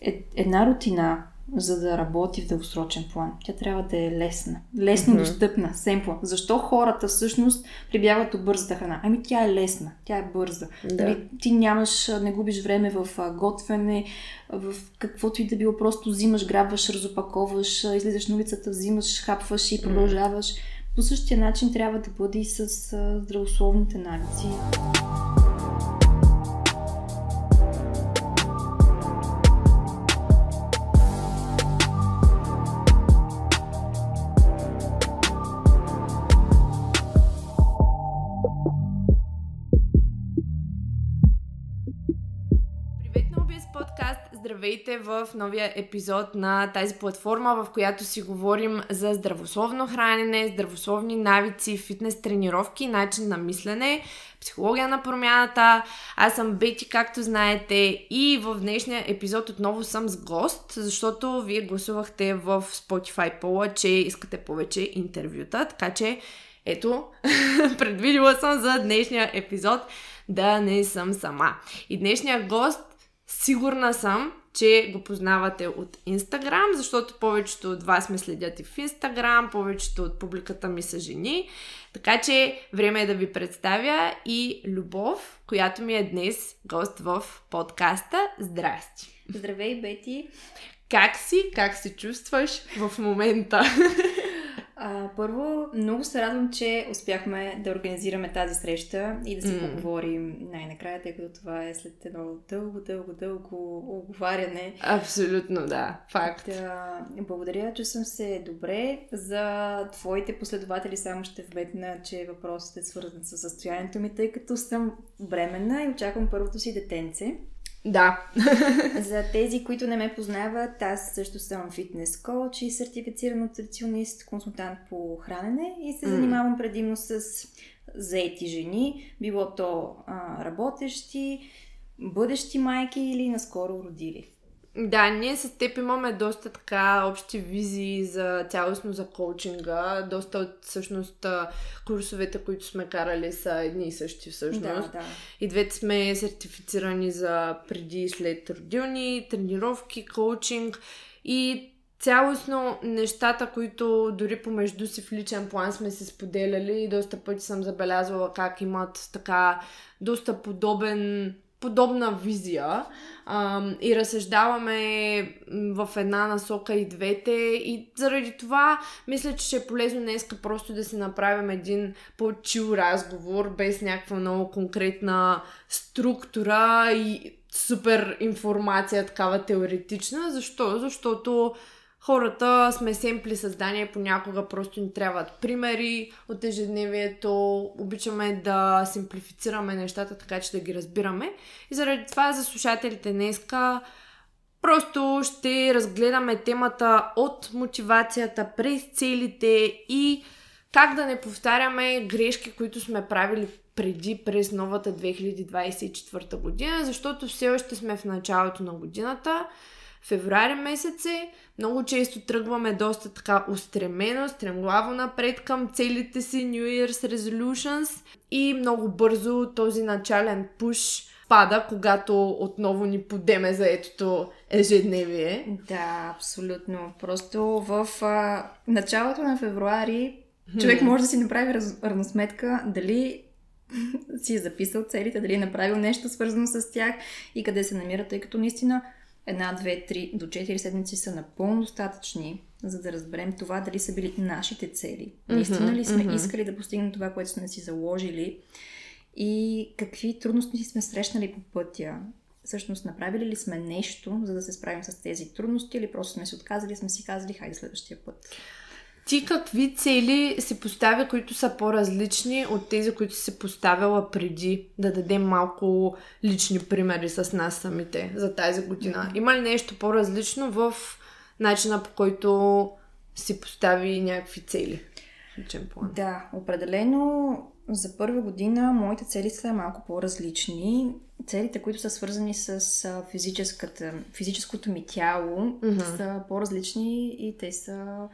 е, една рутина, за да работи в дългосрочен план, тя трябва да е лесна. Лесно mm-hmm. достъпна, семпла. Защо хората всъщност прибягват до бързата храна? Ами тя е лесна, тя е бърза. Да. Нали, ти нямаш, не губиш време в готвене, в каквото и да било, просто взимаш, грабваш, разопаковаш, излизаш на улицата, взимаш, хапваш и продължаваш. Mm-hmm. По същия начин трябва да бъде и с здравословните навици. Здравейте в новия епизод на тази платформа, в която си говорим за здравословно хранене, здравословни навици, фитнес тренировки, начин на мислене, психология на промяната. Аз съм Бети, както знаете, и в днешния епизод отново съм с гост, защото вие гласувахте в Spotify пола, че искате повече интервюта, така че ето, предвидила съм за днешния епизод да не съм сама. И днешния гост Сигурна съм, че го познавате от Инстаграм, защото повечето от вас ме следят и в Инстаграм, повечето от публиката ми са жени. Така че време е да ви представя и Любов, която ми е днес гост в подкаста. Здрасти! Здравей, Бети! Как си? Как се чувстваш в момента? А, първо, много се радвам, че успяхме да организираме тази среща и да си mm. поговорим най-накрая, тъй като това е след едно дълго, дълго, дълго оговаряне. Абсолютно, да. Факт. Да, благодаря, че съм се добре. За твоите последователи само ще вметна, че въпросът е свързан с състоянието ми, тъй като съм бременна и очаквам първото си детенце. Да. За тези, които не ме познават, аз също съм фитнес коуч и сертифициран нутриционист, консултант по хранене и се занимавам предимно с заети жени, било то а, работещи, бъдещи майки или наскоро родили. Да, ние с теб имаме доста така общи визии за цялостно за коучинга. Доста от всъщност курсовете, които сме карали са едни и същи всъщност. Да, да. И двете сме сертифицирани за преди и след родилни, тренировки, коучинг и цялостно нещата, които дори помежду си в личен план сме се споделяли и доста пъти съм забелязвала как имат така доста подобен подобна визия а, и разсъждаваме в една насока и двете и заради това мисля, че ще е полезно днеска просто да си направим един по-чил разговор без някаква много конкретна структура и супер информация такава теоретична. Защо? Защото хората сме семпли създания, понякога просто ни трябват примери от ежедневието, обичаме да симплифицираме нещата, така че да ги разбираме. И заради това за слушателите днеска просто ще разгледаме темата от мотивацията през целите и как да не повтаряме грешки, които сме правили преди през новата 2024 година, защото все още сме в началото на годината февруари месец е, много често тръгваме доста така устремено, стремглаво напред към целите си New Year's Resolutions и много бързо този начален пуш пада, когато отново ни подеме за етото ежедневие. Да, абсолютно. Просто в а, началото на февруари човек може да си направи раз, равносметка дали си е записал целите, дали е направил нещо свързано с тях и къде се намира, тъй като наистина една, две, три до четири седмици са напълно достатъчни, за да разберем това дали са били нашите цели. Наистина ли сме mm-hmm. искали да постигнем това, което сме си заложили и какви трудности сме срещнали по пътя. Всъщност, направили ли сме нещо, за да се справим с тези трудности или просто сме се отказали сме си казали, хайде следващия път. Ти какви цели си поставя, които са по-различни от тези, които си поставяла преди? Да дадем малко лични примери с нас самите за тази година. Има ли нещо по-различно в начина по който си постави някакви цели? План. Да, определено за първа година моите цели са малко по-различни. Целите, които са свързани с физическото ми тяло, mm-hmm. са по-различни и те са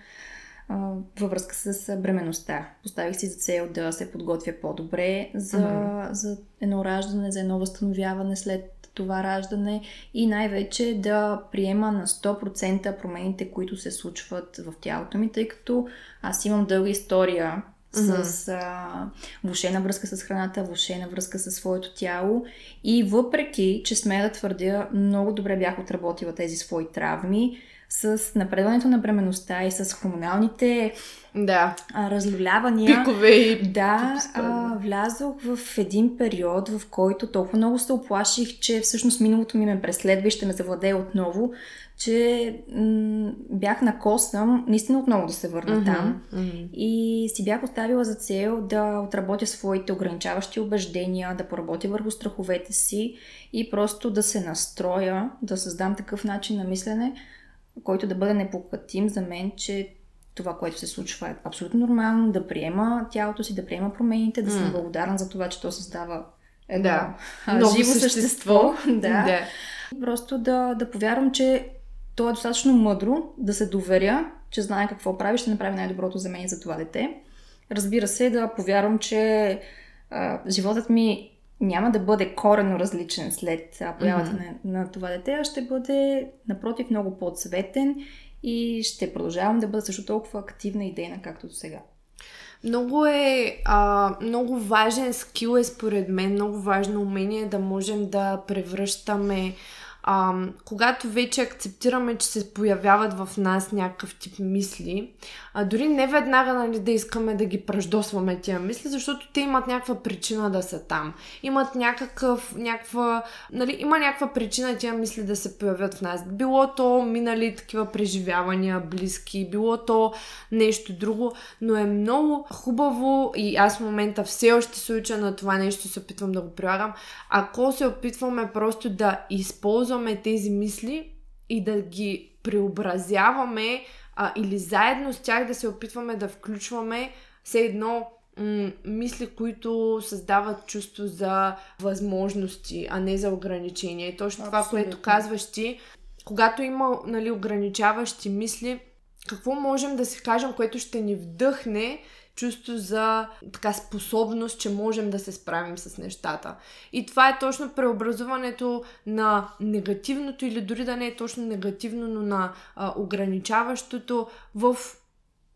във връзка с бременността. Поставих си за цел да се подготвя по-добре за, mm-hmm. за едно раждане, за едно възстановяване след това раждане и най-вече да приема на 100% промените, които се случват в тялото ми, тъй като аз имам дълга история mm-hmm. с а, влушена връзка с храната, влушена връзка с своето тяло. И въпреки, че смея да твърдя, много добре бях отработила тези свои травми, с напредването на бременността и с хормоналните да. а, разлюлявания. Пикове и... Да, а, влязох в един период, в който толкова много се оплаших, че всъщност миналото ми ме преследва и ще ме завладее отново, че м- бях на косъм наистина отново да се върна mm-hmm, там. Mm-hmm. И си бях оставила за цел да отработя своите ограничаващи убеждения, да поработя върху страховете си и просто да се настроя, да създам такъв начин на мислене, който да бъде непоклатим за мен, че това, което се случва е абсолютно нормално, да приема тялото си, да приема промените, да съм mm. благодарна за това, че то създава едно да. живо същество. същество. да. да. Просто да, да повярвам, че то е достатъчно мъдро да се доверя, че знае какво прави, ще направи най-доброто за мен и за това дете. Разбира се, да повярвам, че а, животът ми няма да бъде корено различен след появата mm-hmm. на, на това дете, а ще бъде, напротив, много по-цветен и ще продължавам да бъда също толкова активна и дейна, както до сега. Много е, а, много важен скил е според мен, много важно умение да можем да превръщаме а, когато вече акцептираме, че се появяват в нас някакъв тип мисли, а дори не веднага нали, да искаме да ги пръждосваме тия мисли, защото те имат някаква причина да са там. Имат някакъв, някаква, нали, има някаква причина тия мисли да се появят в нас. Било то минали такива преживявания близки, било то нещо друго, но е много хубаво и аз в момента все още се уча на това нещо, се опитвам да го прилагам. Ако се опитваме просто да използваме тези мисли и да ги преобразяваме а, или заедно с тях да се опитваме да включваме все едно м- мисли, които създават чувство за възможности, а не за ограничения. И точно Абсолютно. това, което казваш ти, когато има нали, ограничаващи мисли, какво можем да си кажем, което ще ни вдъхне чувство за така способност, че можем да се справим с нещата. И това е точно преобразуването на негативното или дори да не е точно негативно, но на а, ограничаващото в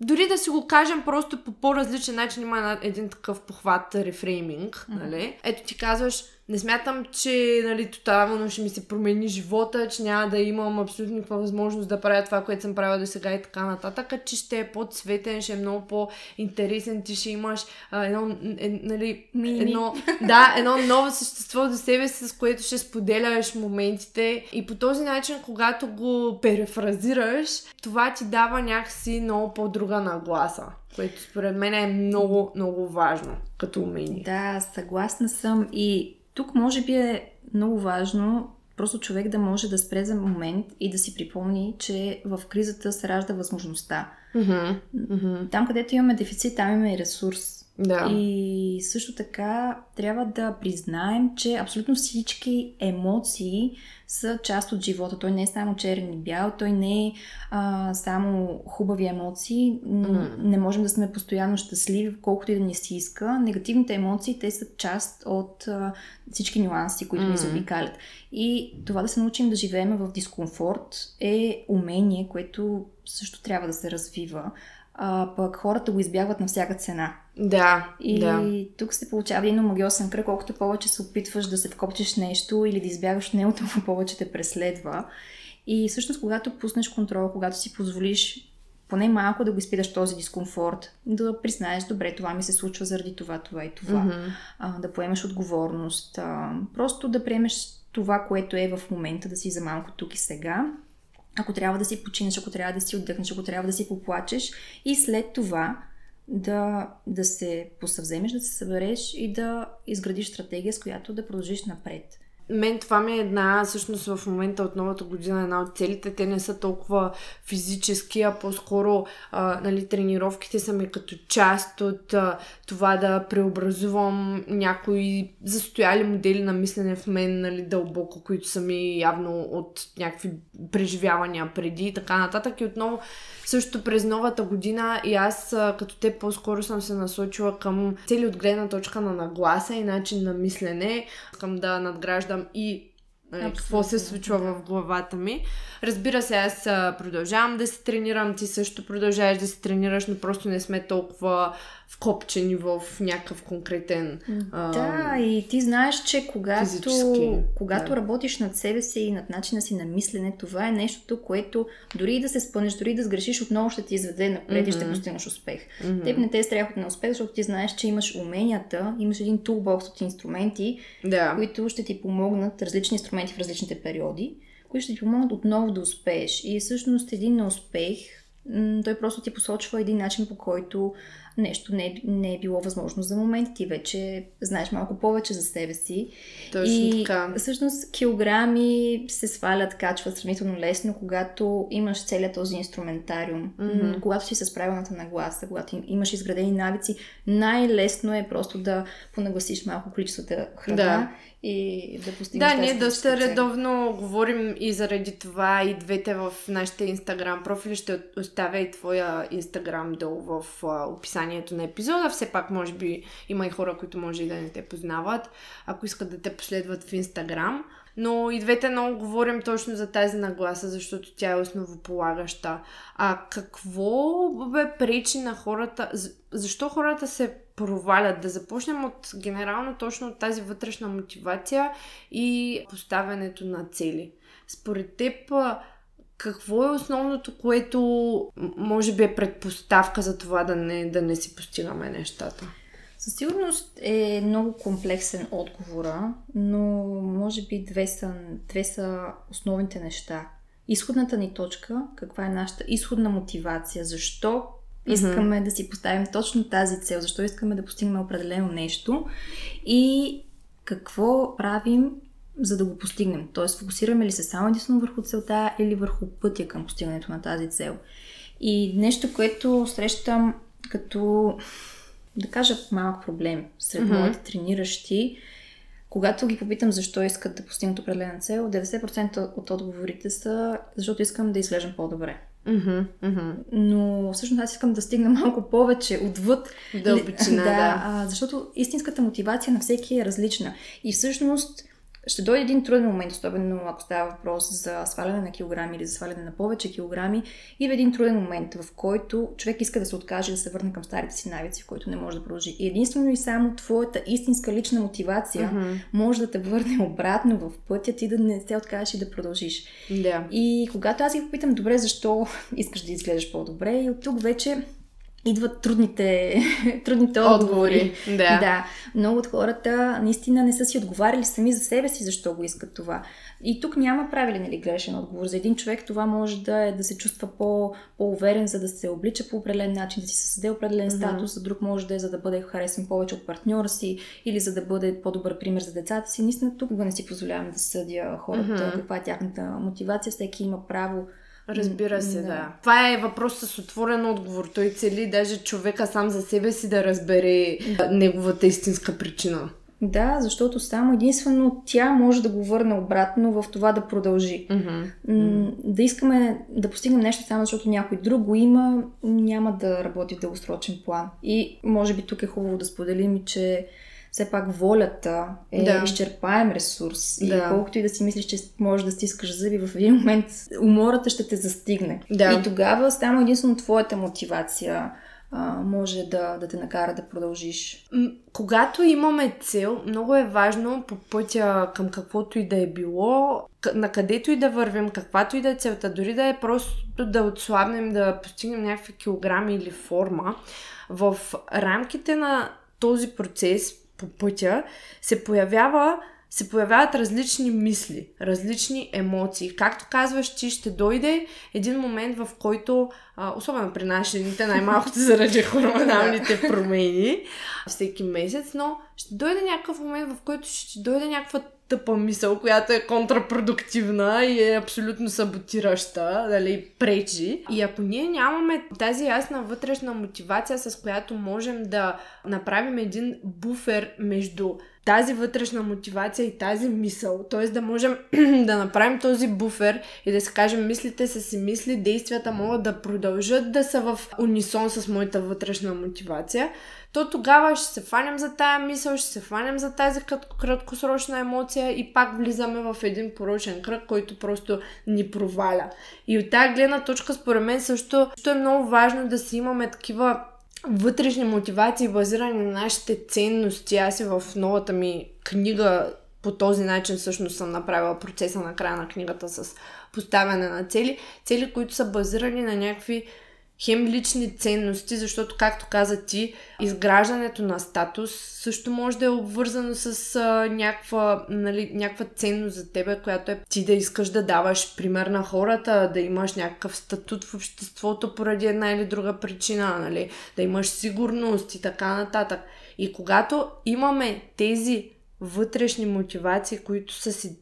дори да си го кажем просто по по-различен начин, има един такъв похват рефрейминг, mm-hmm. нали? Ето ти казваш, не смятам, че нали, тотално ще ми се промени живота, че няма да имам абсолютно никаква възможност да правя това, което съм правила до сега и така нататък, а че ще е по-цветен, ще е много по-интересен, ти ще имаш а, едно, е, нали, едно, да, едно ново същество до себе си, с което ще споделяш моментите и по този начин, когато го перефразираш, това ти дава някакси много по-друга нагласа което според мен е много, много важно като умение. Да, съгласна съм и тук може би е много важно просто човек да може да спре за момент и да си припомни, че в кризата се ражда възможността. Mm-hmm. Mm-hmm. Там, където имаме дефицит, там имаме ресурс. Да. И също така трябва да признаем, че абсолютно всички емоции са част от живота. Той не е само черен и бял, той не е а, само хубави емоции. Mm. Не можем да сме постоянно щастливи, колкото и да ни си иска. Негативните емоции, те са част от а, всички нюанси, които mm. ни заобикалят. И това да се научим да живеем в дискомфорт е умение, което също трябва да се развива а пък хората го избягват на всяка цена. Да, и да. тук се получава един магиосен кръг, колкото повече се опитваш да се вкопчеш нещо или да избягаш от него, толкова повече те преследва. И всъщност, когато пуснеш контрол, когато си позволиш поне малко да го изпиташ този дискомфорт, да признаеш, добре, това ми се случва заради това, това и това, mm-hmm. а, да поемеш отговорност, а, просто да приемеш това, което е в момента, да си за малко тук и сега ако трябва да си починеш, ако трябва да си отдъхнеш, ако трябва да си поплачеш и след това да, да се посъвземеш, да се събереш и да изградиш стратегия, с която да продължиш напред. Мен това ми е една, всъщност в момента от новата година, една от целите. Те не са толкова физически, а по-скоро а, нали, тренировките са ми като част от а, това да преобразувам някои застояли модели на мислене в мен нали, дълбоко, които са ми явно от някакви преживявания преди и така нататък. И отново също през новата година и аз като те по-скоро съм се насочила към цели от гледна точка на нагласа и начин на мислене. Искам да надграждам и нали, какво се случва в главата ми. Разбира се, аз продължавам да се тренирам, ти също продължаваш да се тренираш, но просто не сме толкова вкопчени в някакъв конкретен. Да, а, и ти знаеш, че когато, когато да. работиш над себе си и над начина си на мислене, това е нещото, което дори и да се спънеш, дори и да сгрешиш, отново ще ти изведе напред mm-hmm. и ще постигнеш успех. Mm-hmm. Теб не те е страх на успех, защото ти знаеш, че имаш уменията, имаш един тулбокс от инструменти, да. които ще ти помогнат, различни инструменти в различните периоди, които ще ти помогнат отново да успееш. И всъщност един успех, той просто ти посочва един начин по който нещо не е, не е било възможно за момент. Ти вече знаеш малко повече за себе си. Точно и така. всъщност килограми се свалят, качват сравнително лесно, когато имаш целият този инструментариум. Mm-hmm. Когато си с правилната нагласа, когато имаш изградени навици, най-лесно е просто да понагласиш малко количествата храна да и да постигнеш Да, ние доста редовно говорим и заради това и двете в нашите инстаграм профили. Ще оставя и твоя инстаграм долу в описанието на епизода. Все пак, може би, има и хора, които може и да не те познават, ако искат да те последват в инстаграм. Но и двете много говорим точно за тази нагласа, защото тя е основополагаща. А какво бе пречи на хората? Защо хората се провалят? Да започнем от генерално точно от тази вътрешна мотивация и поставянето на цели. Според теб, какво е основното, което може би е предпоставка за това да не, да не си постигаме нещата? Със сигурност е много комплексен отговора, но може би две са, две са основните неща. Изходната ни точка, каква е нашата изходна мотивация, защо искаме mm-hmm. да си поставим точно тази цел, защо искаме да постигнем определено нещо и какво правим за да го постигнем. Тоест, фокусираме ли се само единствено върху целта или върху пътя към постигането на тази цел. И нещо, което срещам като да кажа, малък проблем сред mm-hmm. моите трениращи. Когато ги попитам защо искат да постигнат определена цел, 90% от отговорите са защото искам да изглеждам по-добре. Mm-hmm, mm-hmm. Но всъщност аз искам да стигна малко повече отвъд дълбочина. да, да. А, защото истинската мотивация на всеки е различна. И всъщност ще дойде един труден момент, особено ако става въпрос за сваляне на килограми или за сваляне на повече килограми, и в един труден момент, в който човек иска да се откаже да се върне към старите си навици, в който не може да продължи. И единствено и само твоята истинска лична мотивация mm-hmm. може да те върне обратно в пътя ти да не се откажеш и да продължиш. Yeah. И когато аз ги попитам, добре, защо искаш да изглеждаш по-добре, и от тук вече идват трудните, трудните отговори. Да. да. Много от хората наистина не са си отговаряли сами за себе си, защо го искат това. И тук няма правилен или грешен отговор. За един човек това може да е да се чувства по, по-уверен, за да се облича по определен начин, да си създаде определен mm-hmm. статус, за друг може да е за да бъде харесен повече от партньора си или за да бъде по-добър пример за децата си. Наистина тук не си позволявам да съдя хората mm-hmm. каква е тяхната мотивация. Всеки има право Разбира се, да. да. Това е въпрос с отворен отговор. Той цели даже човека сам за себе си да разбере неговата истинска причина. Да, защото само единствено тя може да го върне обратно в това да продължи. Mm-hmm. Да искаме да постигнем нещо само защото някой друг го има, няма да работи в дългосрочен план. И може би тук е хубаво да споделим, че все пак волята е да. изчерпаем ресурс. И да. колкото и да си мислиш, че можеш да стискаш зъби, в един момент умората ще те застигне. Да. И тогава само единствено твоята мотивация а, може да, да те накара да продължиш. Когато имаме цел, много е важно по пътя към каквото и да е било, на където и да вървим, каквато и да е целта, дори да е просто да отслабнем, да постигнем някакви килограми или форма, в рамките на този процес по пътя, се появява се появяват различни мисли, различни емоции. Както казваш, ти ще дойде един момент, в който, а, особено при нашите най-малкото заради хормоналните промени всеки месец, но ще дойде някакъв момент, в който ще дойде някаква тъпа мисъл, която е контрапродуктивна и е абсолютно саботираща, дали пречи. И ако ние нямаме тази ясна вътрешна мотивация, с която можем да направим един буфер между тази вътрешна мотивация и тази мисъл, т.е. да можем да направим този буфер и да си кажем, мислите са си мисли, действията могат да продължат да са в унисон с моята вътрешна мотивация, то тогава ще се фанем за тая мисъл, ще се фанем за тази краткосрочна емоция и пак влизаме в един порочен кръг, който просто ни проваля. И от тази гледна точка, според мен, също, също е много важно да си имаме такива вътрешни мотивации, базирани на нашите ценности. Аз и в новата ми книга по този начин всъщност съм направила процеса на края на книгата с поставяне на цели. Цели, които са базирани на някакви хем лични ценности, защото, както каза ти, изграждането на статус също може да е обвързано с а, някаква, нали, някаква ценност за тебе, която е ти да искаш да даваш пример на хората, да имаш някакъв статут в обществото поради една или друга причина, нали, да имаш сигурност и така нататък. И когато имаме тези вътрешни мотивации, които са си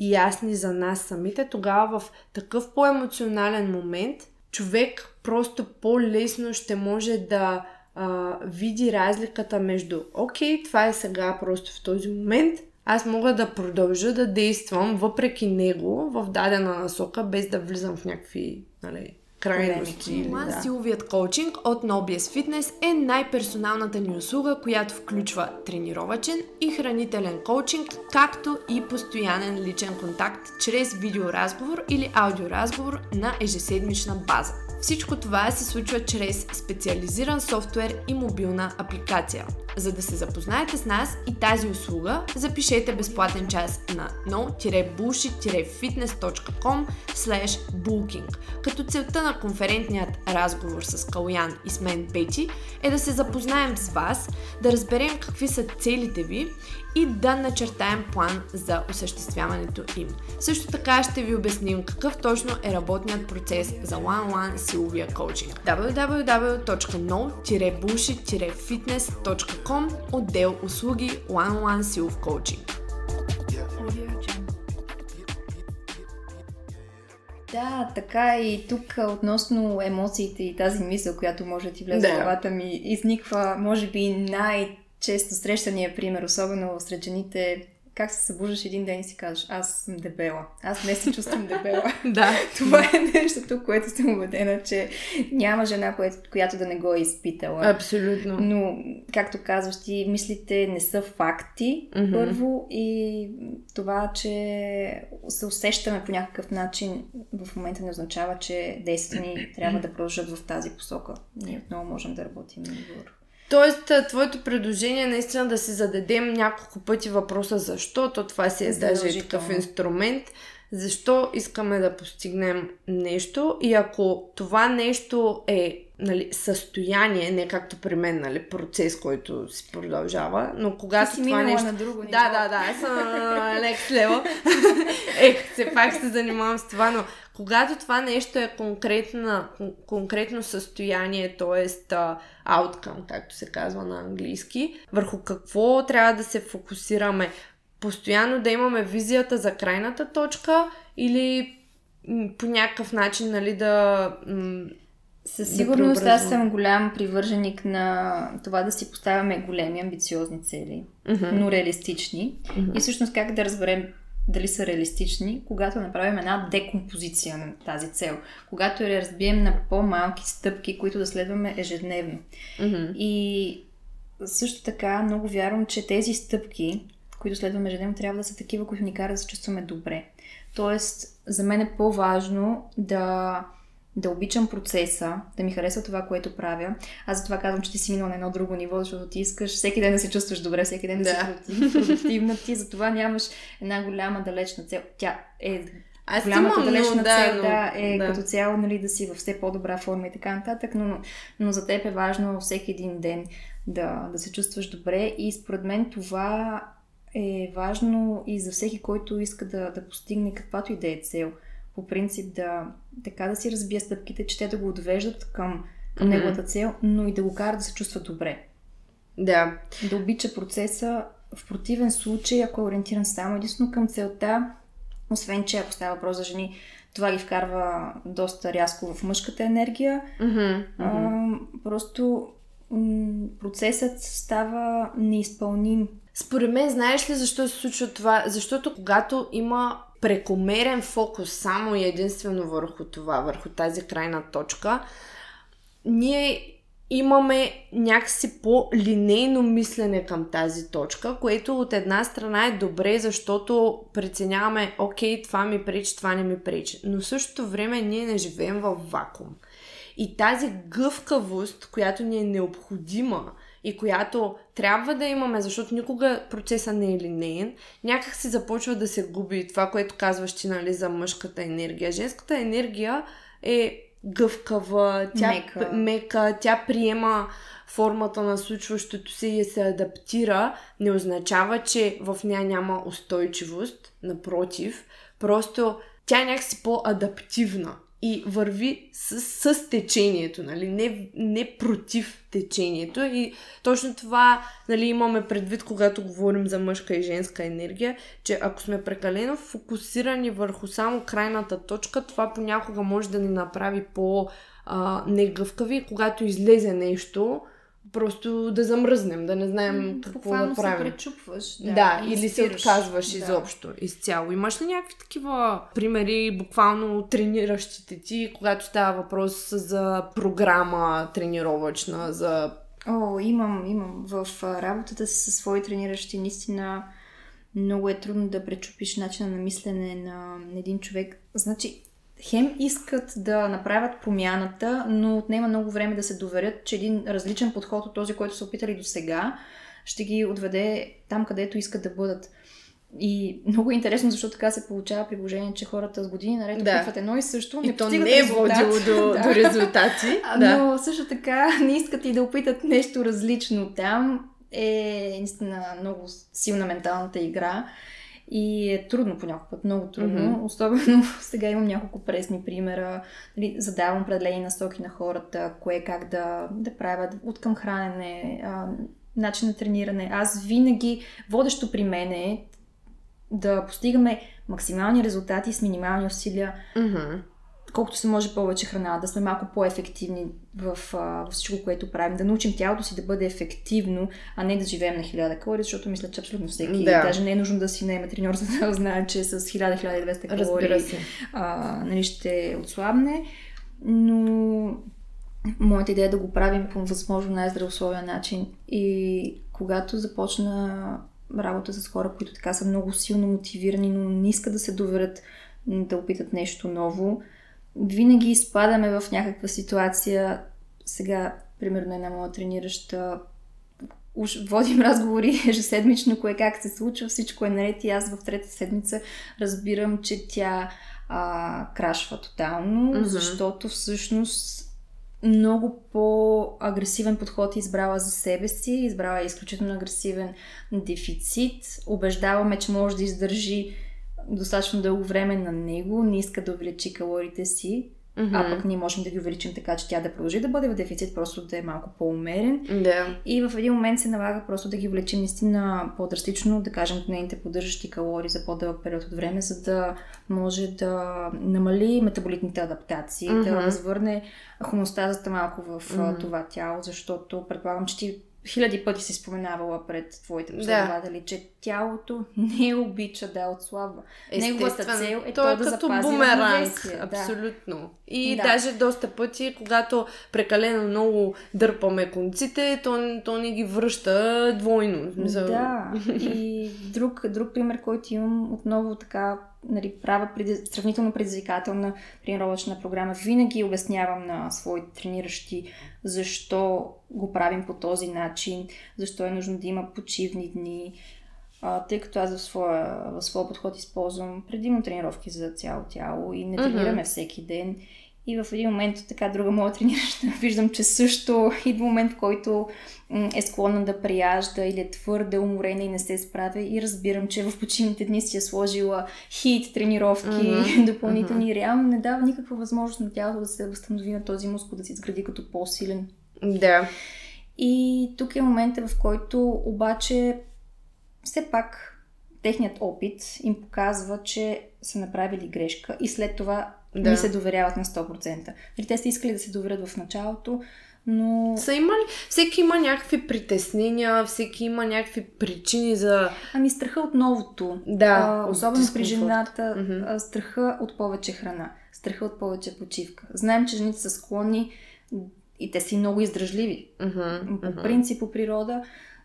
ясни за нас самите, тогава в такъв по-емоционален момент човек просто по-лесно ще може да а, види разликата между окей, това е сега просто в този момент, аз мога да продължа да действам въпреки него в дадена насока, без да влизам в някакви нали, крайности. Да. Силовият коучинг от Nobies Fitness е най-персоналната ни услуга, която включва тренировачен и хранителен коучинг, както и постоянен личен контакт чрез видеоразговор или аудиоразговор на ежеседмична база. Всичко това се случва чрез специализиран софтуер и мобилна апликация. За да се запознаете с нас и тази услуга, запишете безплатен час на no-bullshit-fitness.com booking като целта на конферентният разговор с Калуян и с мен Пети е да се запознаем с вас, да разберем какви са целите ви и да начертаем план за осъществяването им. Също така ще ви обясним какъв точно е работният процес за one-on-one силовия коучинг. www.no-bullshit-fitness.com отдел услуги one-on-one силов коучинг. Да, така и тук относно емоциите и тази мисъл, която може да ти влезе да. в главата ми, изниква, може би, най- често срещания пример, особено сред жените, как се събуждаш един ден и си кажеш, аз съм дебела. Аз не се чувствам дебела. да. Това е нещото, което съм убедена, че няма жена, която да не го е изпитала. Абсолютно. Но, както казваш ти, мислите не са факти, mm-hmm. първо, и това, че се усещаме по някакъв начин, в момента не означава, че действията ни трябва да продължат в тази посока. Ние отново можем да работим на Тоест, твоето предложение е наистина да си зададем няколко пъти въпроса защо, то това си е даже такъв инструмент, защо искаме да постигнем нещо и ако това нещо е нали, състояние, не както при мен, нали, процес, който си продължава, но когато си това нещо... на друго ниво. Да, да, да, аз съм лекс лево. Ех, все пак се занимавам с това, но когато това нещо е конкретна, конкретно състояние, т.е. outcome, както се казва на английски, върху какво трябва да се фокусираме? Постоянно да имаме визията за крайната точка или по някакъв начин, нали, да... Със сигурност да аз съм голям привърженик на това да си поставяме големи амбициозни цели, uh-huh. но реалистични. Uh-huh. И всъщност как да разберем дали са реалистични, когато направим една декомпозиция на тази цел, когато я разбием на по-малки стъпки, които да следваме ежедневно. Mm-hmm. И също така много вярвам, че тези стъпки, които следваме ежедневно, трябва да са такива, които ни карат да се чувстваме добре. Тоест, за мен е по-важно да да обичам процеса, да ми харесва това, което правя. Аз за това казвам, че ти си минал на едно друго ниво, защото ти искаш всеки ден да се чувстваш добре, всеки ден да, да. си продуктивна. Ти затова нямаш една голяма далечна цел. Тя е аз голямата далечна но, цел да, да, е да. като цяло нали, да си във все по-добра форма и така нататък, но, но за теб е важно всеки един ден да, да се чувстваш добре и според мен това е важно и за всеки, който иска да, да постигне каквато и да е цел – по принцип да така да си разбие стъпките, че те да го отвеждат към, към mm-hmm. неговата цел, но и да го кара да се чувства добре. Да. Да обича процеса в противен случай, ако е ориентиран само единствено към целта, освен че ако става въпрос за жени, това ги вкарва доста рязко в мъжката енергия. Mm-hmm. А, просто м- процесът става неизпълним. Според мен, знаеш ли защо се случва това? Защото когато има прекомерен фокус само и единствено върху това, върху тази крайна точка, ние имаме някакси по-линейно мислене към тази точка, което от една страна е добре, защото преценяваме, окей, това ми пречи, това не ми пречи. Но в същото време ние не живеем в вакуум. И тази гъвкавост, която ни е необходима и която трябва да имаме, защото никога процеса не е линейен, някак си започва да се губи това, което казваш ти, нали, за мъжката енергия. Женската енергия е гъвкава, тя Мека. мека, тя приема формата на случващото се и се адаптира, не означава, че в нея няма устойчивост. Напротив, просто тя е някакси по-адаптивна и върви с, с течението, нали? не, не против течението. И точно това нали, имаме предвид, когато говорим за мъжка и женска енергия, че ако сме прекалено фокусирани върху само крайната точка, това понякога може да ни направи по-негъвкави, когато излезе нещо, просто да замръзнем, да не знаем какво Буквално да се правим. пречупваш. Да, да или се отказваш Да. изобщо, изцяло. Имаш ли някакви такива примери, буквално трениращите ти, когато става въпрос за програма тренировъчна, за... О, имам, имам. В работата си със свои трениращи наистина много е трудно да пречупиш начина на мислене на един човек. Значи, хем искат да направят промяната, но отнема много време да се доверят, че един различен подход от този, който са опитали до сега, ще ги отведе там, където искат да бъдат. И много е интересно, защото така се получава при положение, че хората с години наред Да. опитват едно и също, не И то постигат не е водило до, Да. до резултати. Да. Но също така не искат и да опитат нещо различно там. Е наистина много силна менталната игра. И е трудно по някой път, много трудно. Мгм. Особено сега имам няколко пресни примера. Нали, задавам определени насоки на хората, кое как да, да правят от към хранене, а, начин на трениране. Аз винаги, водещо при мен е да постигаме максимални резултати с минимални усилия Мгм. Колкото се може повече храна, да сме малко по-ефективни в, в всичко, което правим, да научим тялото си да бъде ефективно, а не да живеем на 1000 калории, защото мисля, че абсолютно всеки, Да. даже не е нужно да си наеме треньор, за да знае, че с 1000-1200 калории а, нали, ще отслабне, но моята идея е да го правим по възможно най-здравословен начин. И когато започна работа с хора, които така са много силно мотивирани, но не искат да се доверят да опитат нещо ново, винаги изпадаме в някаква ситуация. Сега, примерно, една моя тренираща уж водим разговори ежеседмично, кое как се случва, всичко е наред и аз в трета седмица разбирам, че тя а, крашва тотално, Мгм. защото всъщност много по-агресивен подход е избрала за себе си, избрала е изключително агресивен дефицит, убеждаваме, че може да издържи достатъчно дълго време на него, не иска да увеличи калориите си, Мгм. а пък ние можем да ги увеличим така, че тя да продължи да бъде в дефицит, просто да е малко по-умерен. Да. И в един момент се налага просто да ги увеличим наистина по-драстично, да кажем нейните поддържащи калории за по-дълъг период от време, за да може да намали метаболитните адаптации, да Мгм. възвърне хомостазата малко в Мгм. това тяло, защото предполагам, че ти хиляди пъти си споменавала пред твоите последователи, че тялото не обича да отслабва. Неговата цел е Той то е да като запази бумеранг. да. Абсолютно. И Да. даже доста пъти, когато прекалено много дърпаме конците, то, то не ги връща двойно. Смисъл- Да, и друг, друг пример, който имам, отново така нали, правя преди, сравнително предизвикателна тренировъчна програма. Винаги обяснявам на своите трениращи защо го правим по този начин, защо е нужно да има почивни дни, а, тъй като аз в своя, в своя подход използвам предимно тренировки за цяло тяло и не тренираме всеки ден. И в един момент, така друга моя тренираща, виждам, че също идва момент, в който е склонна да прияжда или е твърде уморена и не се справя и разбирам, че в почивните дни си е сложила хит, тренировки, Мгм, допълнителни. Реално не дава никаква възможност на тялото да се възстанови на този мускул, да се изгради като по-силен. Да. И тук е момента, в който обаче все пак техният опит им показва, че са направили грешка и след това да. ни се доверяват на 100%. Или те са искали да се доверят в началото, но... Са имали... Всеки има някакви притеснения, всеки има някакви причини за... Ами страха от новото. Да, а, особено при жената. Mm-hmm. Страха от повече храна. Страха от повече почивка. Знаем, че жените са склонни и те са и много издръжливи. Mm-hmm. По принцип, по природа.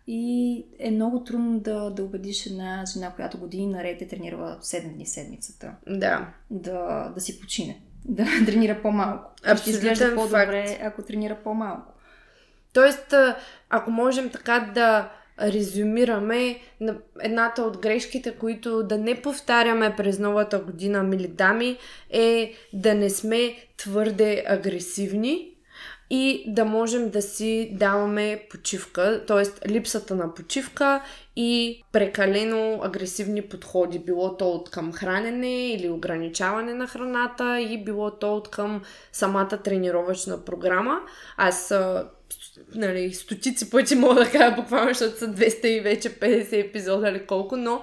И е много трудно да, да убедиш една жена, която години наред е тренирала 7 дни седмицата. Да. Да, да си почине. Да тренира по-малко. Абсолютен Ще изглежда по-добре, факт. ако тренира по-малко. Тоест, ако можем така да резюмираме едната от грешките, които да не повтаряме през новата година, мили дами, е да не сме твърде агресивни, и да можем да си даваме почивка, т.е. липсата на почивка и прекалено агресивни подходи, било то от към хранене или ограничаване на храната и било то от към самата тренировъчна програма. Аз нали, стотици пъти мога да кажа буквално, защото са 200 и вече 50 епизода или колко, но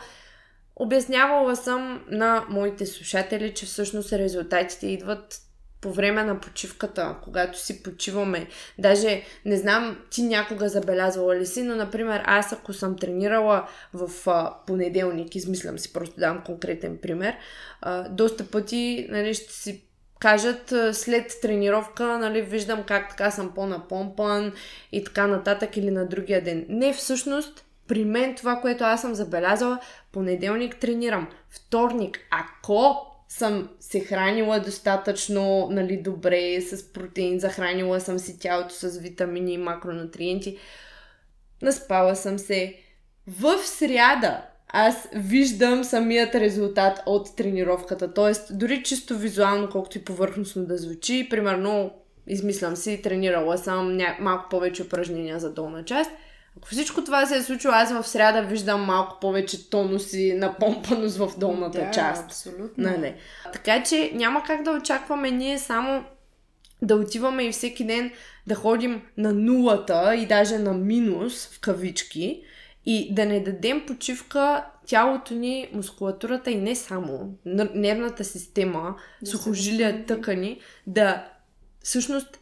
обяснявала съм на моите слушатели, че всъщност резултатите идват по време на почивката, когато си почиваме. Даже не знам ти някога забелязвала ли си, но например аз ако съм тренирала в а, понеделник, измислям си, просто дам конкретен пример, а, доста пъти нали, ще си кажат след тренировка, нали, виждам как така съм по-напомпан и така нататък или на другия ден. Не, всъщност, при мен това, което аз съм забелязала, понеделник тренирам, вторник, ако съм се хранила достатъчно нали, добре с протеин, захранила съм си тялото с витамини и макронутриенти, наспала съм се. В сряда аз виждам самият резултат от тренировката. Тоест, дори чисто визуално, колкото и повърхностно да звучи, примерно, измислям си, тренирала съм ня... малко повече упражнения за долна част – ако всичко това се е случило, аз в сряда виждам малко повече тонус и напомпаност в долната да, част. абсолютно. Нали? Така че няма как да очакваме ние само да отиваме и всеки ден да ходим на нулата и даже на минус в кавички и да не дадем почивка тялото ни, мускулатурата и не само, нервната система, да сухожилия, тъкани, да всъщност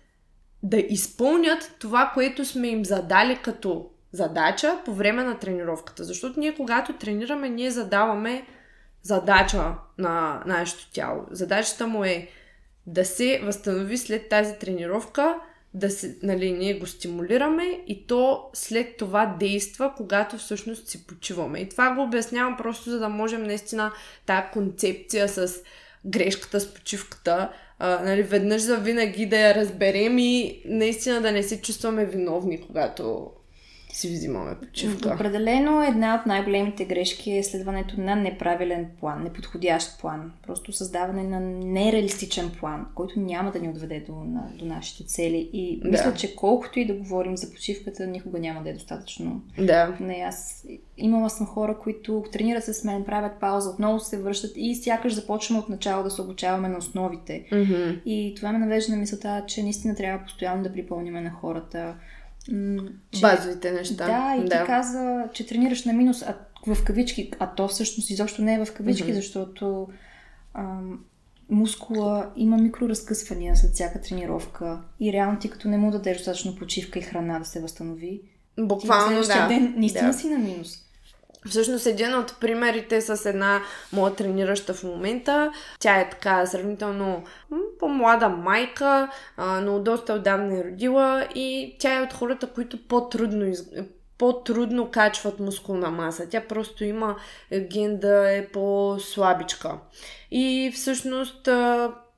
да изпълнят това, което сме им задали като задача по време на тренировката. Защото ние, когато тренираме, ние задаваме задача на нашето тяло. Задачата му е да се възстанови след тази тренировка, да се, нали, ние го стимулираме и то след това действа, когато всъщност си почиваме. И това го обяснявам просто за да можем наистина тази концепция с грешката с почивката, а, нали, веднъж за винаги да я разберем и наистина да не се чувстваме виновни, когато си взимаме почивка. Определено една от най-големите грешки е следването на неправилен план, неподходящ план. Просто създаване на нереалистичен план, който няма да ни отведе до, на, до нашите цели. И да. мисля, че колкото и да говорим за почивката, никога няма да е достатъчно. Да. Не, аз имала съм хора, които тренират с мен, правят пауза, отново се връщат и сякаш започваме от начало да се обучаваме на основите. Mm-hmm. И това ме навежда на мисълта, че наистина трябва постоянно да припълниме на хората че, Базовите неща. Да, и да. ти каза, че тренираш на минус а, в кавички, а то всъщност изобщо не е в кавички, mm-hmm. защото ам, мускула има микроразкъсвания след всяка тренировка и реално ти като не му дадеш достатъчно почивка и храна да се възстанови, Буквално, да. ден наистина да. си на минус. Всъщност един от примерите с една моя тренираща в момента, тя е така сравнително по-млада майка, но доста отдавна е родила и тя е от хората, които по-трудно из... по-трудно качват мускулна маса. Тя просто има ген да е по-слабичка. И всъщност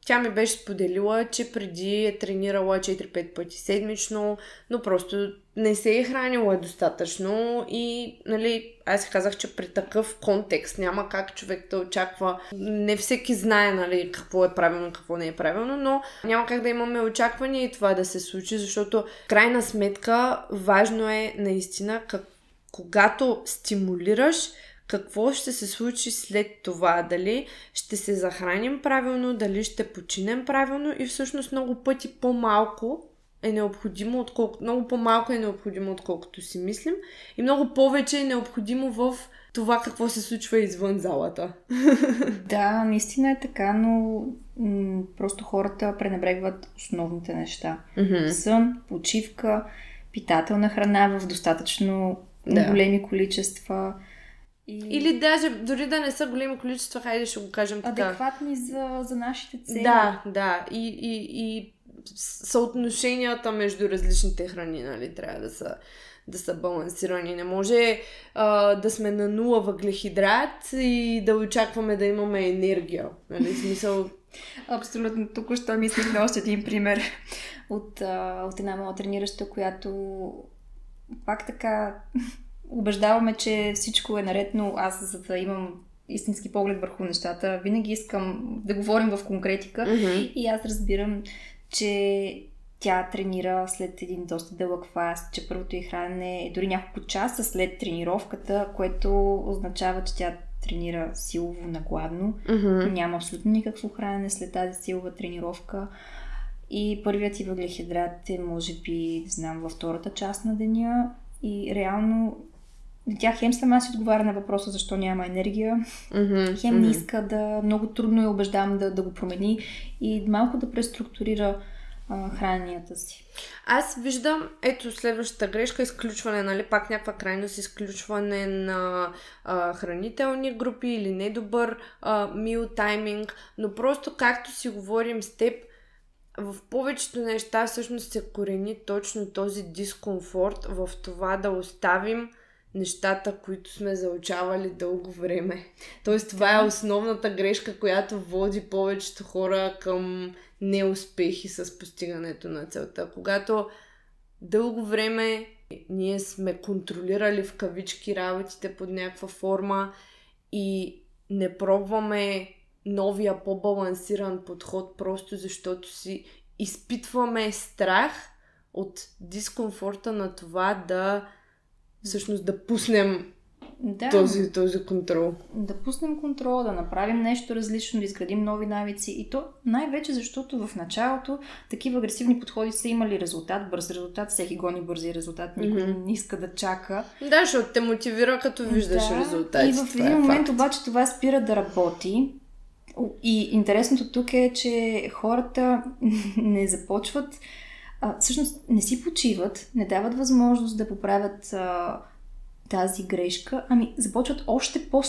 тя ми беше споделила, че преди е тренирала 4-5 пъти седмично, но просто не се е хранила достатъчно и, нали, аз казах, че при такъв контекст няма как човек да очаква. Не всеки знае, нали, какво е правилно, какво не е правилно, но няма как да имаме очаквания и това да се случи, защото крайна сметка важно е наистина как, когато стимулираш, какво ще се случи след това, дали ще се захраним правилно, дали ще починем правилно и всъщност много пъти по-малко е необходимо, отколкото, много по-малко е необходимо, отколкото си мислим и много повече е необходимо в това какво се случва извън залата. Да, наистина е така, но м- просто хората пренебрегват основните неща. Mm-hmm. Сън, почивка, питателна храна в достатъчно Да. големи количества. И... Или даже, дори да не са големи количества, хайде ще го кажем така. адекватни за, за нашите цели. Да, да. И, и, и съотношенията между различните храни, нали, трябва да са, да са балансирани. Не може а, да сме на нула въглехидрат и да очакваме да имаме енергия. Нали, смисъл... Абсолютно. Тук що мислих на още един пример от, а, от една моя тренираща, която пак така убеждаваме, че всичко е наред, но аз за да имам истински поглед върху нещата, винаги искам да говорим в конкретика Mm-hmm. и аз разбирам, че тя тренира след един доста дълъг фаст, че първото й хранене е дори няколко часа след тренировката, което означава, че тя тренира силово нагладно. Mm-hmm. Няма абсолютно никакво хранене след тази силова тренировка. И първият ти въглехидрат е, може би, знам, във втората част на деня. И реално тя хем сама си отговаря на въпроса защо няма енергия, Mm-hmm. хем не иска да, много трудно я убеждавам да, да го промени и малко да преструктурира а, храненията си. Аз виждам, ето следващата грешка, изключване, нали, пак някаква крайност, изключване на а, хранителни групи или недобър а, мил тайминг, но просто както си говорим с теб, в повечето неща всъщност се корени точно този дискомфорт в това да оставим нещата, които сме заучавали дълго време. Тоест това е основната грешка, която води повечето хора към неуспехи с постигането на целта. Когато дълго време ние сме контролирали в кавички работите под някаква форма и не пробваме новия по-балансиран подход, просто защото си изпитваме страх от дискомфорта на това да всъщност да пуснем Да, този, този контрол. да пуснем контрола, да направим нещо различно, да изградим нови навици. И то най-вече защото в началото такива агресивни подходи са имали резултат, бърз резултат, всеки гони бързи резултат, никой Мгм. не иска да чака. Да, защото те мотивира, като виждаш да, резултати. И в това един е момент факт. обаче това спира да работи. И интересното тук е, че хората не започват, а, всъщност не си почиват, не дават възможност да поправят а, тази грешка, ами започват още по,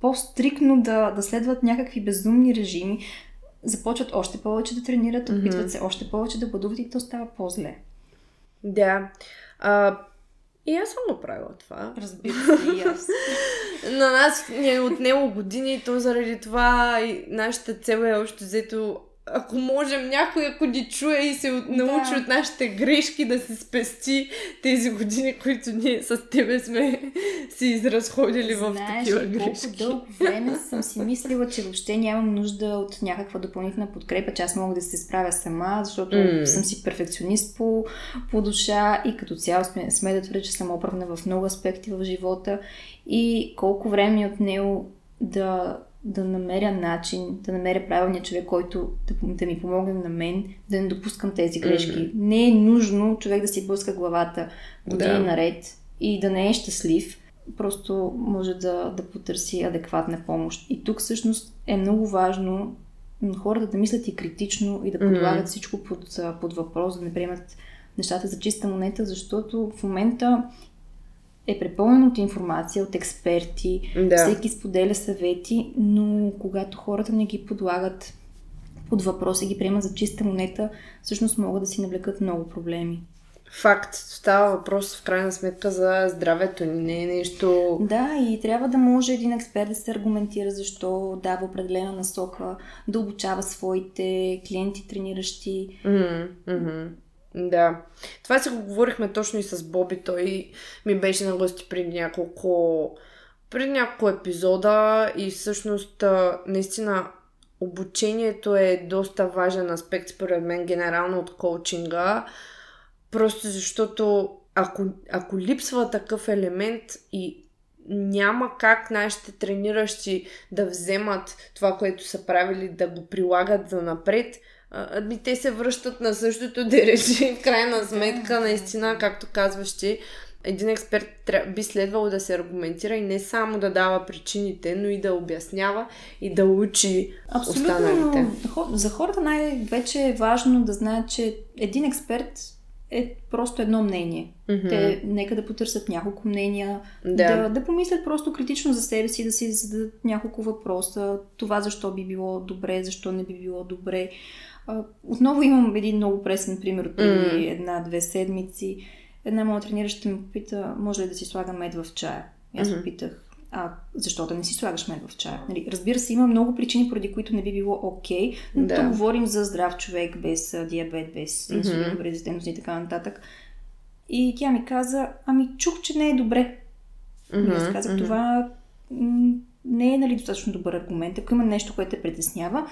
по-стрикно да, да следват някакви безумни режими, започват още повече да тренират, опитват се още повече да бъдуват и то става по-зле. Да. А, и аз съм направила това. Разбира се, и аз. На нас ни е отнело години то заради това и нашата цел е още взето ако можем някой, ако ни чуе и се от, научи Да. от нашите грешки да се спести тези години, които ние с тебе сме си изразходили в Знаеш такива ли колко грешки. дълго време съм си мислила, че въобще нямам нужда от някаква допълнителна подкрепа, че аз мога да се справя сама, защото mm. съм си перфекционист по, по душа и като цяло сме, сме да твърдя, че съм оправна в много аспекти в живота и колко време е отнело да, да намеря начин, да намеря правилния човек, който да, да ми помогне на мен, да не допускам тези грешки. Мгм. Не е нужно човек да си блъска главата години Да. наред и да не е щастлив просто може да, да потърси адекватна помощ. И тук всъщност е много важно хората да мислят и критично и да подлагат всичко под, под въпрос, да не приемат нещата за чиста монета, защото в момента е препълнено от информация, от експерти, Да. всеки споделя съвети, но когато хората не ги подлагат под въпрос и ги приемат за чиста монета, всъщност могат да си навлекат много проблеми. Факт. Става въпрос в крайна сметка за здравето ни. Не е нещо... Да, и трябва да може един експерт да се аргументира защо дава определена насока, да обучава своите клиенти, трениращи. Мгм. Да. Това си го говорихме точно и с Боби. Той ми беше на гости преди няколко, преди няколко епизода и всъщност наистина обучението е доста важен аспект според мен генерално от коучинга. Просто защото ако, ако липсва такъв елемент и няма как нашите трениращи да вземат това, което са правили, да го прилагат за напред, ами те се връщат на същото дереже и в крайна сметка, наистина, както казваш ти, един експерт би следвало да се аргументира и не само да дава причините, но и да обяснява и да учи Абсолютно. останалите. За хората най-вече е важно да знаят, че един експерт е просто едно мнение. Mm-hmm. Те нека да потърсят няколко мнения, да. да, да помислят просто критично за себе си, да си зададат няколко въпроса. Това защо би било добре, защо не би било добре. Отново имам един много пресен пример от преди mm. една-две седмици. Една моя тренираща ми попита, може ли да си слага мед в чая? И аз mm-hmm. попитах, а защо да не си слагаш мед в чая? Нали, разбира се, има много причини, поради които не би било окей, okay, но да. тук говорим за здрав човек без диабет, без инсулинова mm-hmm. резистентност и така нататък. И тя ми каза, ами чух, че не е добре. Mm-hmm. И аз казах, това не е нали, достатъчно добър аргумент. Ако има нещо, което те притеснява,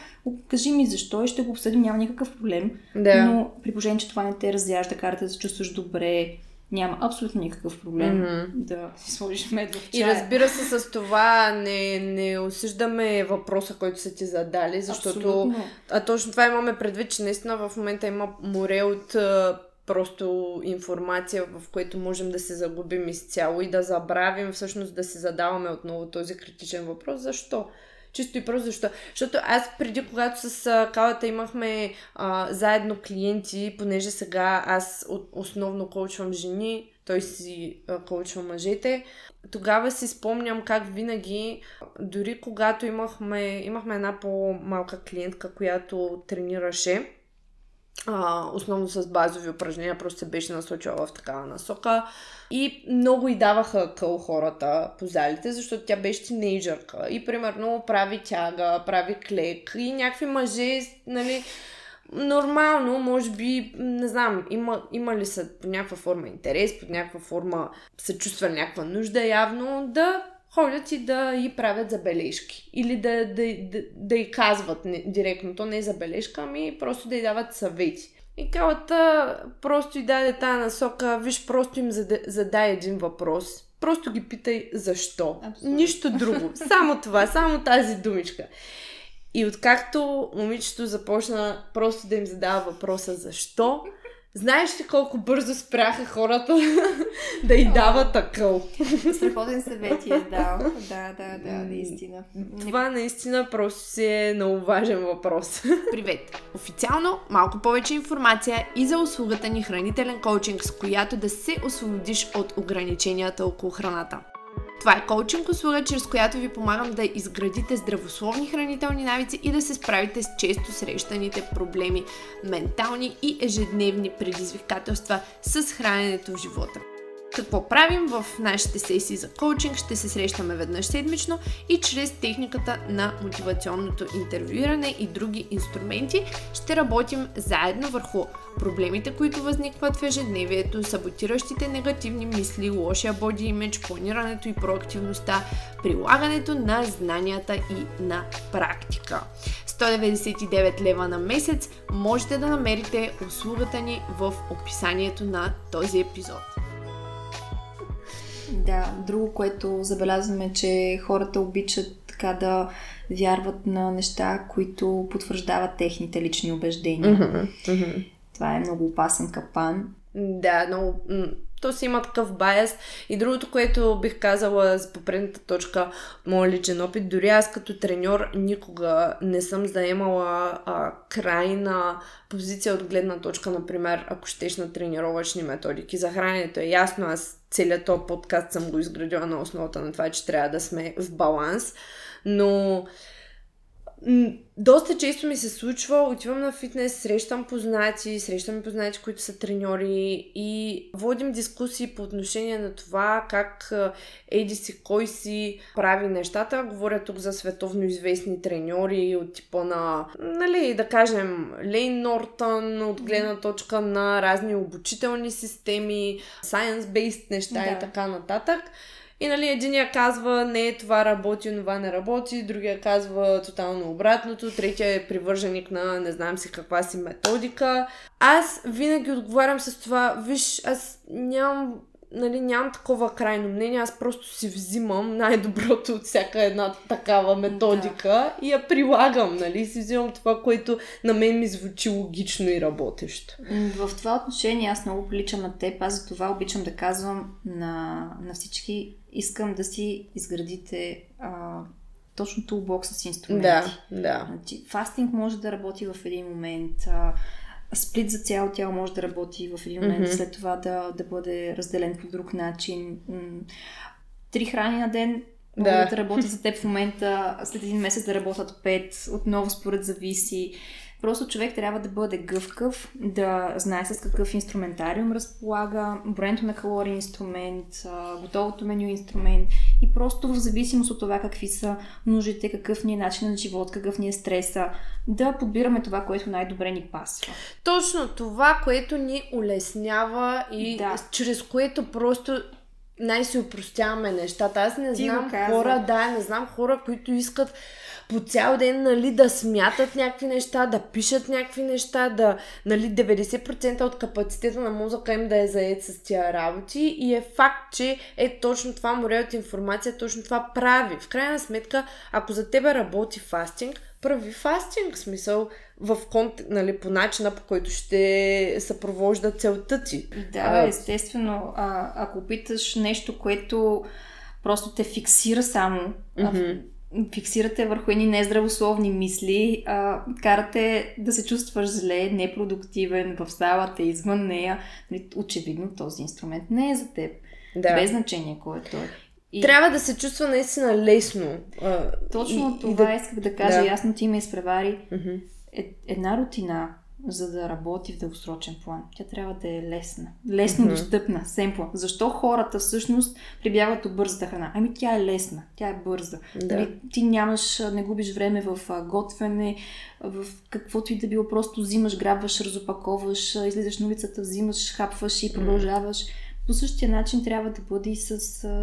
кажи ми защо и ще го обсъдим, няма никакъв проблем. Да. Но при положение, че това не те разяжда, карата да се чувстваш добре, няма абсолютно никакъв проблем mm-hmm. да си сложиш мед в чая. И разбира се, с това не, не осъждаме въпроса, който са ти задали, защото абсолютно. а точно това имаме предвид, че наистина в момента има море от просто информация, в което можем да се загубим изцяло и да забравим всъщност да се задаваме отново този критичен въпрос. Защо? Чисто и просто защо. Защото аз преди, когато с Калата имахме а, заедно клиенти, понеже сега аз основно коучвам жени, той си коучва мъжете, тогава си спомням как винаги, дори когато имахме, имахме една по-малка клиентка, която тренираше, а, основно с базови упражнения, просто се беше насочила в такава насока. И много и даваха къл хората по залите, защото тя беше тинейджърка. И примерно прави тяга, прави клек и някакви мъже, нали, нормално, може би, не знам, има, има ли са по някаква форма интерес, по някаква форма се чувства някаква нужда явно да ходят и да й правят забележки. Или да, да, да, да й казват не, директно. То не е забележка, ами просто да й дават съвети. И калата просто й даде тази насока, виж, просто им задай, задай един въпрос. Просто ги питай защо. Абсолютно. Нищо друго. Само това, само тази думичка. И откакто момичето започна просто да им задава въпроса защо, Знаеш ли колко бързо спряха хората да й дават акъл? Страхотен съвет ти е дал. Да, да, да, наистина. Това наистина просто си е много важен въпрос. Привет! Официално малко повече информация и за услугата ни хранителен коучинг, с която да се освободиш от ограниченията около храната. Това е коучинг услуга, чрез която ви помагам да изградите здравословни хранителни навици и да се справите с често срещаните проблеми, ментални и ежедневни предизвикателства с храненето в живота. Какво правим в нашите сесии за коучинг? Ще се срещаме веднъж седмично и чрез техниката на мотивационното интервюиране и други инструменти ще работим заедно върху проблемите, които възникват в ежедневието, саботиращите негативни мисли, лошия боди имидж, планирането и проактивността, прилагането на знанията и на практика. 199 лева на месец можете да намерите услугата ни в описанието на този епизод. Да, друго, което забелязваме, че хората обичат така да вярват на неща, които потвърждават техните лични убеждения. Mm-hmm. Mm-hmm. Това е много опасен капан. Да, много то си има такъв байс. И другото, което бих казала за попредната точка, моят личен опит, дори аз като треньор никога не съм заемала а, крайна позиция от гледна точка, например, ако щеш на тренировъчни методики. За храненето е ясно, аз целият този подкаст съм го изградила на основата на това, че трябва да сме в баланс. Но доста често ми се случва, отивам на фитнес, срещам познати, срещам познати, които са треньори и водим дискусии по отношение на това как еди си, кой си прави нещата. Говоря тук за световно известни треньори от типа на, нали, да кажем, Лейн Нортън, от гледна точка на разни обучителни системи, science-based неща да. и така нататък. И нали, единия казва, не, това работи, това не работи, другия казва тотално обратното, третия е привърженик на не знам си каква си методика. Аз винаги отговарям с това, виж, аз нямам нали, нямам такова крайно мнение, аз просто си взимам най-доброто от всяка една такава методика да. и я прилагам, нали, си взимам това, което на мен ми звучи логично и работещо. В това отношение аз много приличам на теб, аз за това обичам да казвам на, на всички, искам да си изградите а, точно тулбокса с инструменти. Да, да. Значи, фастинг може да работи в един момент, а, сплит за цяло тяло може да работи в един момент, mm-hmm. след това да, да бъде разделен по друг начин. Три храни на ден да. да работи за теб в момента, след един месец да работят пет, отново според зависи. Просто човек трябва да бъде гъвкав, да знае с какъв инструментариум разполага, броенето на калории инструмент, готовото меню инструмент и просто в зависимост от това какви са нуждите, какъв ни е начин на живот, какъв ни е стреса, да подбираме това, което най-добре ни пасва. Точно това, което ни улеснява и да. чрез което просто най-си упростяваме нещата. Аз не знам хора, да, не знам хора, които искат по цял ден нали, да смятат някакви неща, да пишат някакви неща, да нали, 90% от капацитета на мозъка им да е заед с тия работи и е факт, че е точно това море от информация, точно това прави. В крайна сметка, ако за тебе работи фастинг, прави фастинг, смисъл в конт, нали, по начина, по който ще съпровожда целта ти. Да, естествено. А, ако питаш нещо, което просто те фиксира само, mm-hmm фиксирате върху едни нездравословни мисли, а, карате да се чувстваш зле, непродуктивен в залата, извън нея. Нали, очевидно този инструмент не е за теб. Да. Без значение кой е той. И... Трябва да се чувства наистина лесно. Точно и, това и да... исках да кажа. Да. Ясно ти ме изпревари. Mm-hmm. Е, една рутина, за да работи в дългосрочен план. Тя трябва да е лесна. Лесно mm-hmm. достъпна, семпла. Защо хората всъщност прибягват до бързата храна? Ами тя е лесна, тя е бърза. Да. Нали, ти нямаш, не губиш време в готвене, в каквото и да било, просто взимаш, грабваш, разопаковаш, излизаш на улицата, взимаш, хапваш и продължаваш. Mm-hmm. По същия начин трябва да бъде и с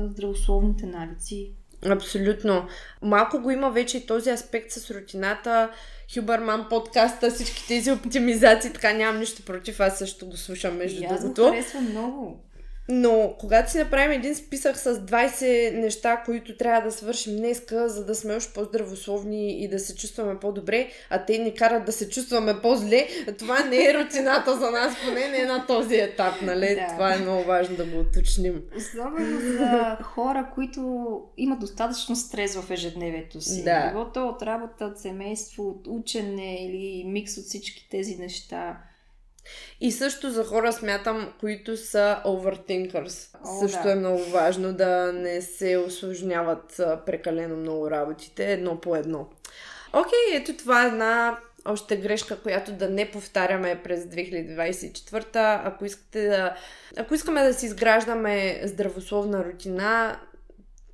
здравословните навици. Абсолютно. Малко го има вече и този аспект с рутината Хюбърман подкаста, всички тези оптимизации, така нямам нищо против, аз също го слушам между другото. Аз го харесвам много. Но когато си направим един списък с 20 неща, които трябва да свършим днеска, за да сме още по-здравословни и да се чувстваме по-добре, а те ни карат да се чувстваме по-зле, това не е рутината за нас, поне не е на този етап, нали? Да. Това е много важно да го уточним. Особено за хора, които имат достатъчно стрес в ежедневието си. Да. Било то от работа, от семейство, от учене или микс от всички тези неща. И също за хора смятам, които са overthinkers. О, също да. е много важно да не се осложняват прекалено много работите едно по едно. Окей, okay, ето това е една още грешка, която да не повтаряме през 2024. Ако искате да... Ако искаме да си изграждаме здравословна рутина,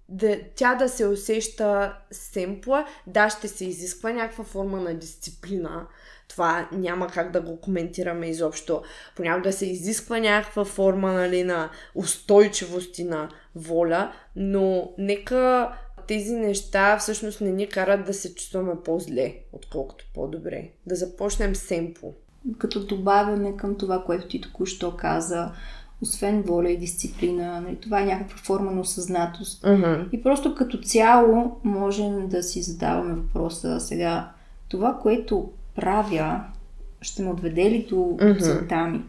да, тя да се усеща семпла, да, ще се изисква някаква форма на дисциплина, това няма как да го коментираме изобщо. Понякога се изисква някаква форма нали, на устойчивост и на воля, но нека тези неща всъщност не ни карат да се чувстваме по-зле, отколкото по-добре. Да започнем семпо. Като добавяме към това, което ти току-що каза, освен воля и дисциплина, нали, това е някаква форма на осъзнатост. Uh-huh. И просто като цяло можем да си задаваме въпроса сега, това, което правя, ще ме отведе ли до mm-hmm. целта ми?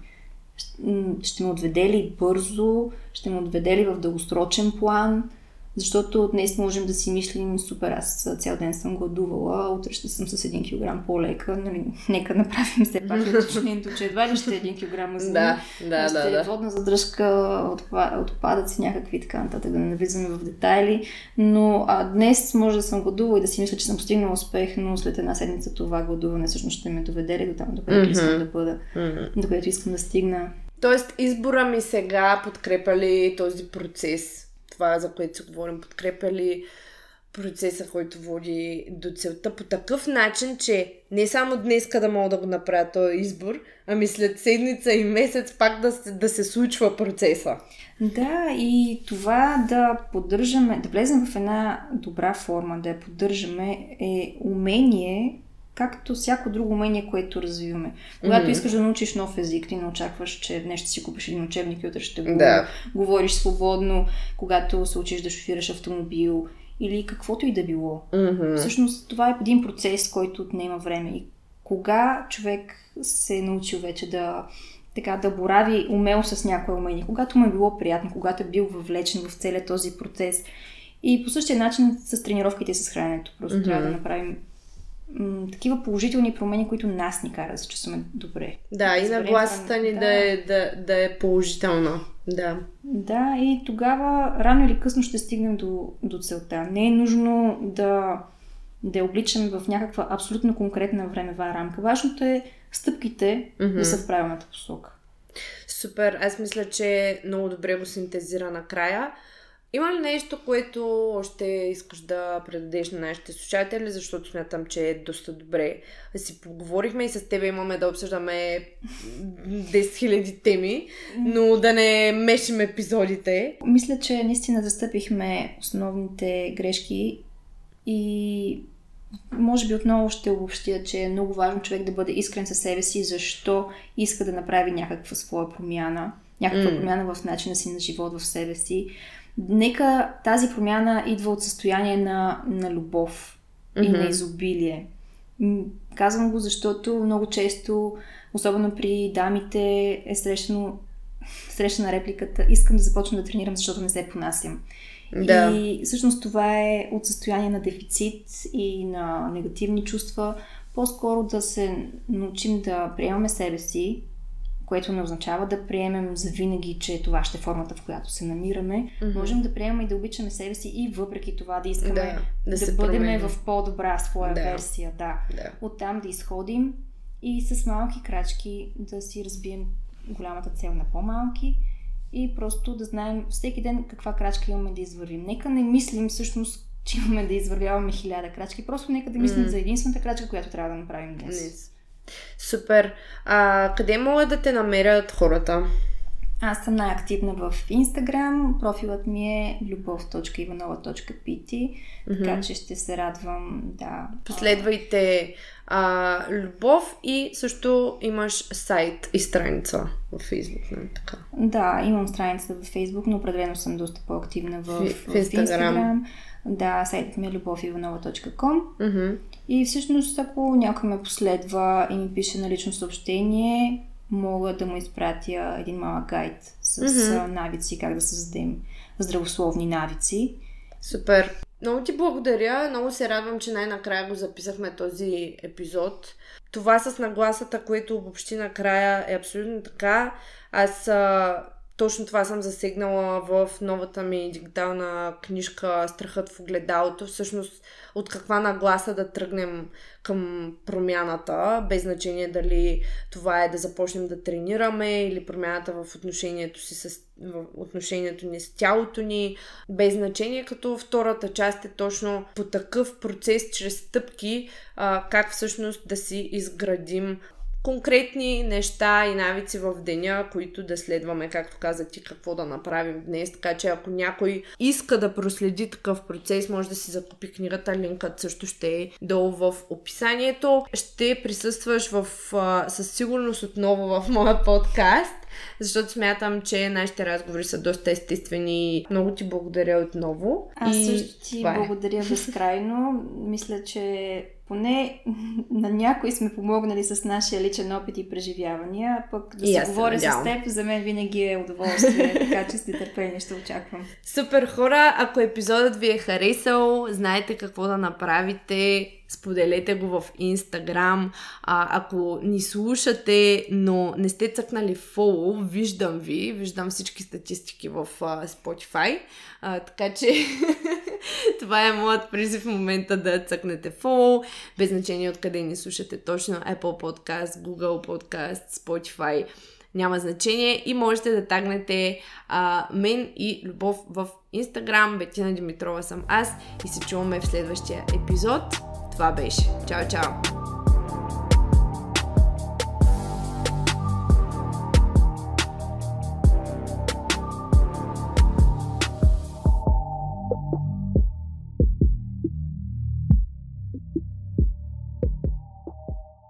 Ще ме отведе ли бързо? Ще ме отведе ли в дългосрочен план? Защото днес можем да си мислим, супер, аз цял ден съм гладувала, утре ще съм с 1 кг по-лека. Нали, нека направим все пак уточнението, че едва ли ще е 1 кг мазнини. Да, да, ще да, е водна задръжка, отпадъци някакви така нататък, да не навлизаме в детайли. Но а, днес може да съм гладувала и да си мисля, че съм постигнала успех, но след една седмица това гладуване всъщност ще ме доведе ли до там, до където mm-hmm. искам да бъда, mm-hmm. до където искам да стигна. Тоест избора ми сега подкрепя ли този процес? Това, за което си говорим, подкрепя ли процеса, който води до целта по такъв начин, че не само днес да мога да го направя този избор, ами след седмица и месец пак да, да се случва процеса. Да, и това да поддържаме, да влезем в една добра форма, да я поддържаме, е умение както всяко друго умение, което развиваме. Когато Мгм. искаш да научиш нов език, ти не очакваш, че днес ще си купиш един учебник и утре ще го Да. говориш свободно, когато се учиш да шофираш автомобил или каквото и да било. Мгм. Всъщност това е един процес, който отнема време. И кога човек се е научил вече да, така, да борави умело с някое умение, когато му е било приятно, когато е бил въвлечен в целият този процес. И по същия начин с тренировките и с храненето. Просто Мгм. трябва да направим м- такива положителни промени, които нас ни карат да се чувстваме добре. Да, и нагласата ни това, да е, да, да е положителна. Да. Да, и тогава рано или късно ще стигнем до, до целта. Не е нужно да, да я обличаме в някаква абсолютно конкретна времева рамка. Важното е стъпките Мгм. да са в правилната посока. Супер, аз мисля, че много добре го синтезира накрая. Има ли нещо, което още искаш да предадеш на нашите слушатели, защото смятам, че е доста добре си поговорихме и с тебе имаме да обсъждаме 10 000 теми, но да не мешим епизодите. Мисля, че наистина застъпихме основните грешки и може би отново ще обобщя, че е много важно човек да бъде искрен със себе си, защо иска да направи някаква своя промяна, някаква М. промяна в начина си на живот в себе си. Нека тази промяна идва от състояние на, на любов и Мгм. на изобилие. Казвам го, защото много често, особено при дамите, е срещано, срещана репликата искам да започна да тренирам, защото не се понасям. Да. И всъщност това е от състояние на дефицит и на негативни чувства. По-скоро да се научим да приемаме себе си, което не означава да приемем завинаги, че това ще е формата, в която се намираме. Мгм. Можем да приемаме и да обичаме себе си и въпреки това да искаме Да, да да, бъдем променим. в по-добра своя Да. версия. Да. Да. Оттам да изходим и с малки крачки да си разбием голямата цел на по-малки и просто да знаем всеки ден каква крачка имаме да извървим. Нека не мислим всъщност, че имаме да извървяваме хиляда крачки, просто нека да мислим М. за единствената крачка, която трябва да направим днес. Днес. Супер. А, къде могат да те намерят хората? Аз съм най-активна в Instagram. Профилът ми е любов.ivanova.pt така че ще се радвам да... Последвайте а, Любов и също имаш сайт и страница в Фейсбук, нали така? Да, имам страница във Facebook, но определено съм доста по-активна в, В- в, в Instagram. Instagram. Да, сайтът ми е любовиvanova.com Мгм. И всъщност ако някой ме последва и ми пише на лично съобщение, мога да му изпратя един малък гайд с а, навици, как да създадем здравословни навици. Супер. Много ти благодаря. Много се радвам, че най-накрая го записахме този епизод. Това с нагласата, което обобщи накрая е абсолютно така. Аз а, точно това съм засегнала в новата ми дигитална книжка Страхът в огледалото. Всъщност от каква нагласа да тръгнем към промяната, без значение дали това е да започнем да тренираме или промяната в отношението си с в отношението ни с тялото ни, без значение, като втората част е точно по такъв процес, чрез стъпки, а, как всъщност да си изградим конкретни неща и навици в деня, които да следваме, както каза ти, какво да направим днес. Така че ако някой иска да проследи такъв процес, може да си закупи книгата. Линкът също ще е долу в описанието. Ще присъстваш в, със сигурност отново в моя подкаст, защото смятам, че нашите разговори са доста естествени. Много ти благодаря отново. Аз И също ти е. благодаря безкрайно. Мисля, че поне на някой сме помогнали с нашия личен опит и преживявания, а пък да се говоря с теб, за мен винаги е удоволствие, така че с нетърпение ще очаквам. Супер хора, ако епизодът ви е харесал, знаете какво да направите, споделете го в Инстаграм. Ако ни слушате, но не сте цъкнали фоло, виждам ви, виждам всички статистики в а, Spotify, а, така че това е моят призив в момента да цъкнете фоло, без значение откъде ни слушате. Точно, Apple Podcast, Google Podcast, Spotify, няма значение. И можете да тагнете а, мен и Любов в Инстаграм. Бетина Димитрова съм аз. И се чуваме в следващия епизод. Babish. Tchau, tchau.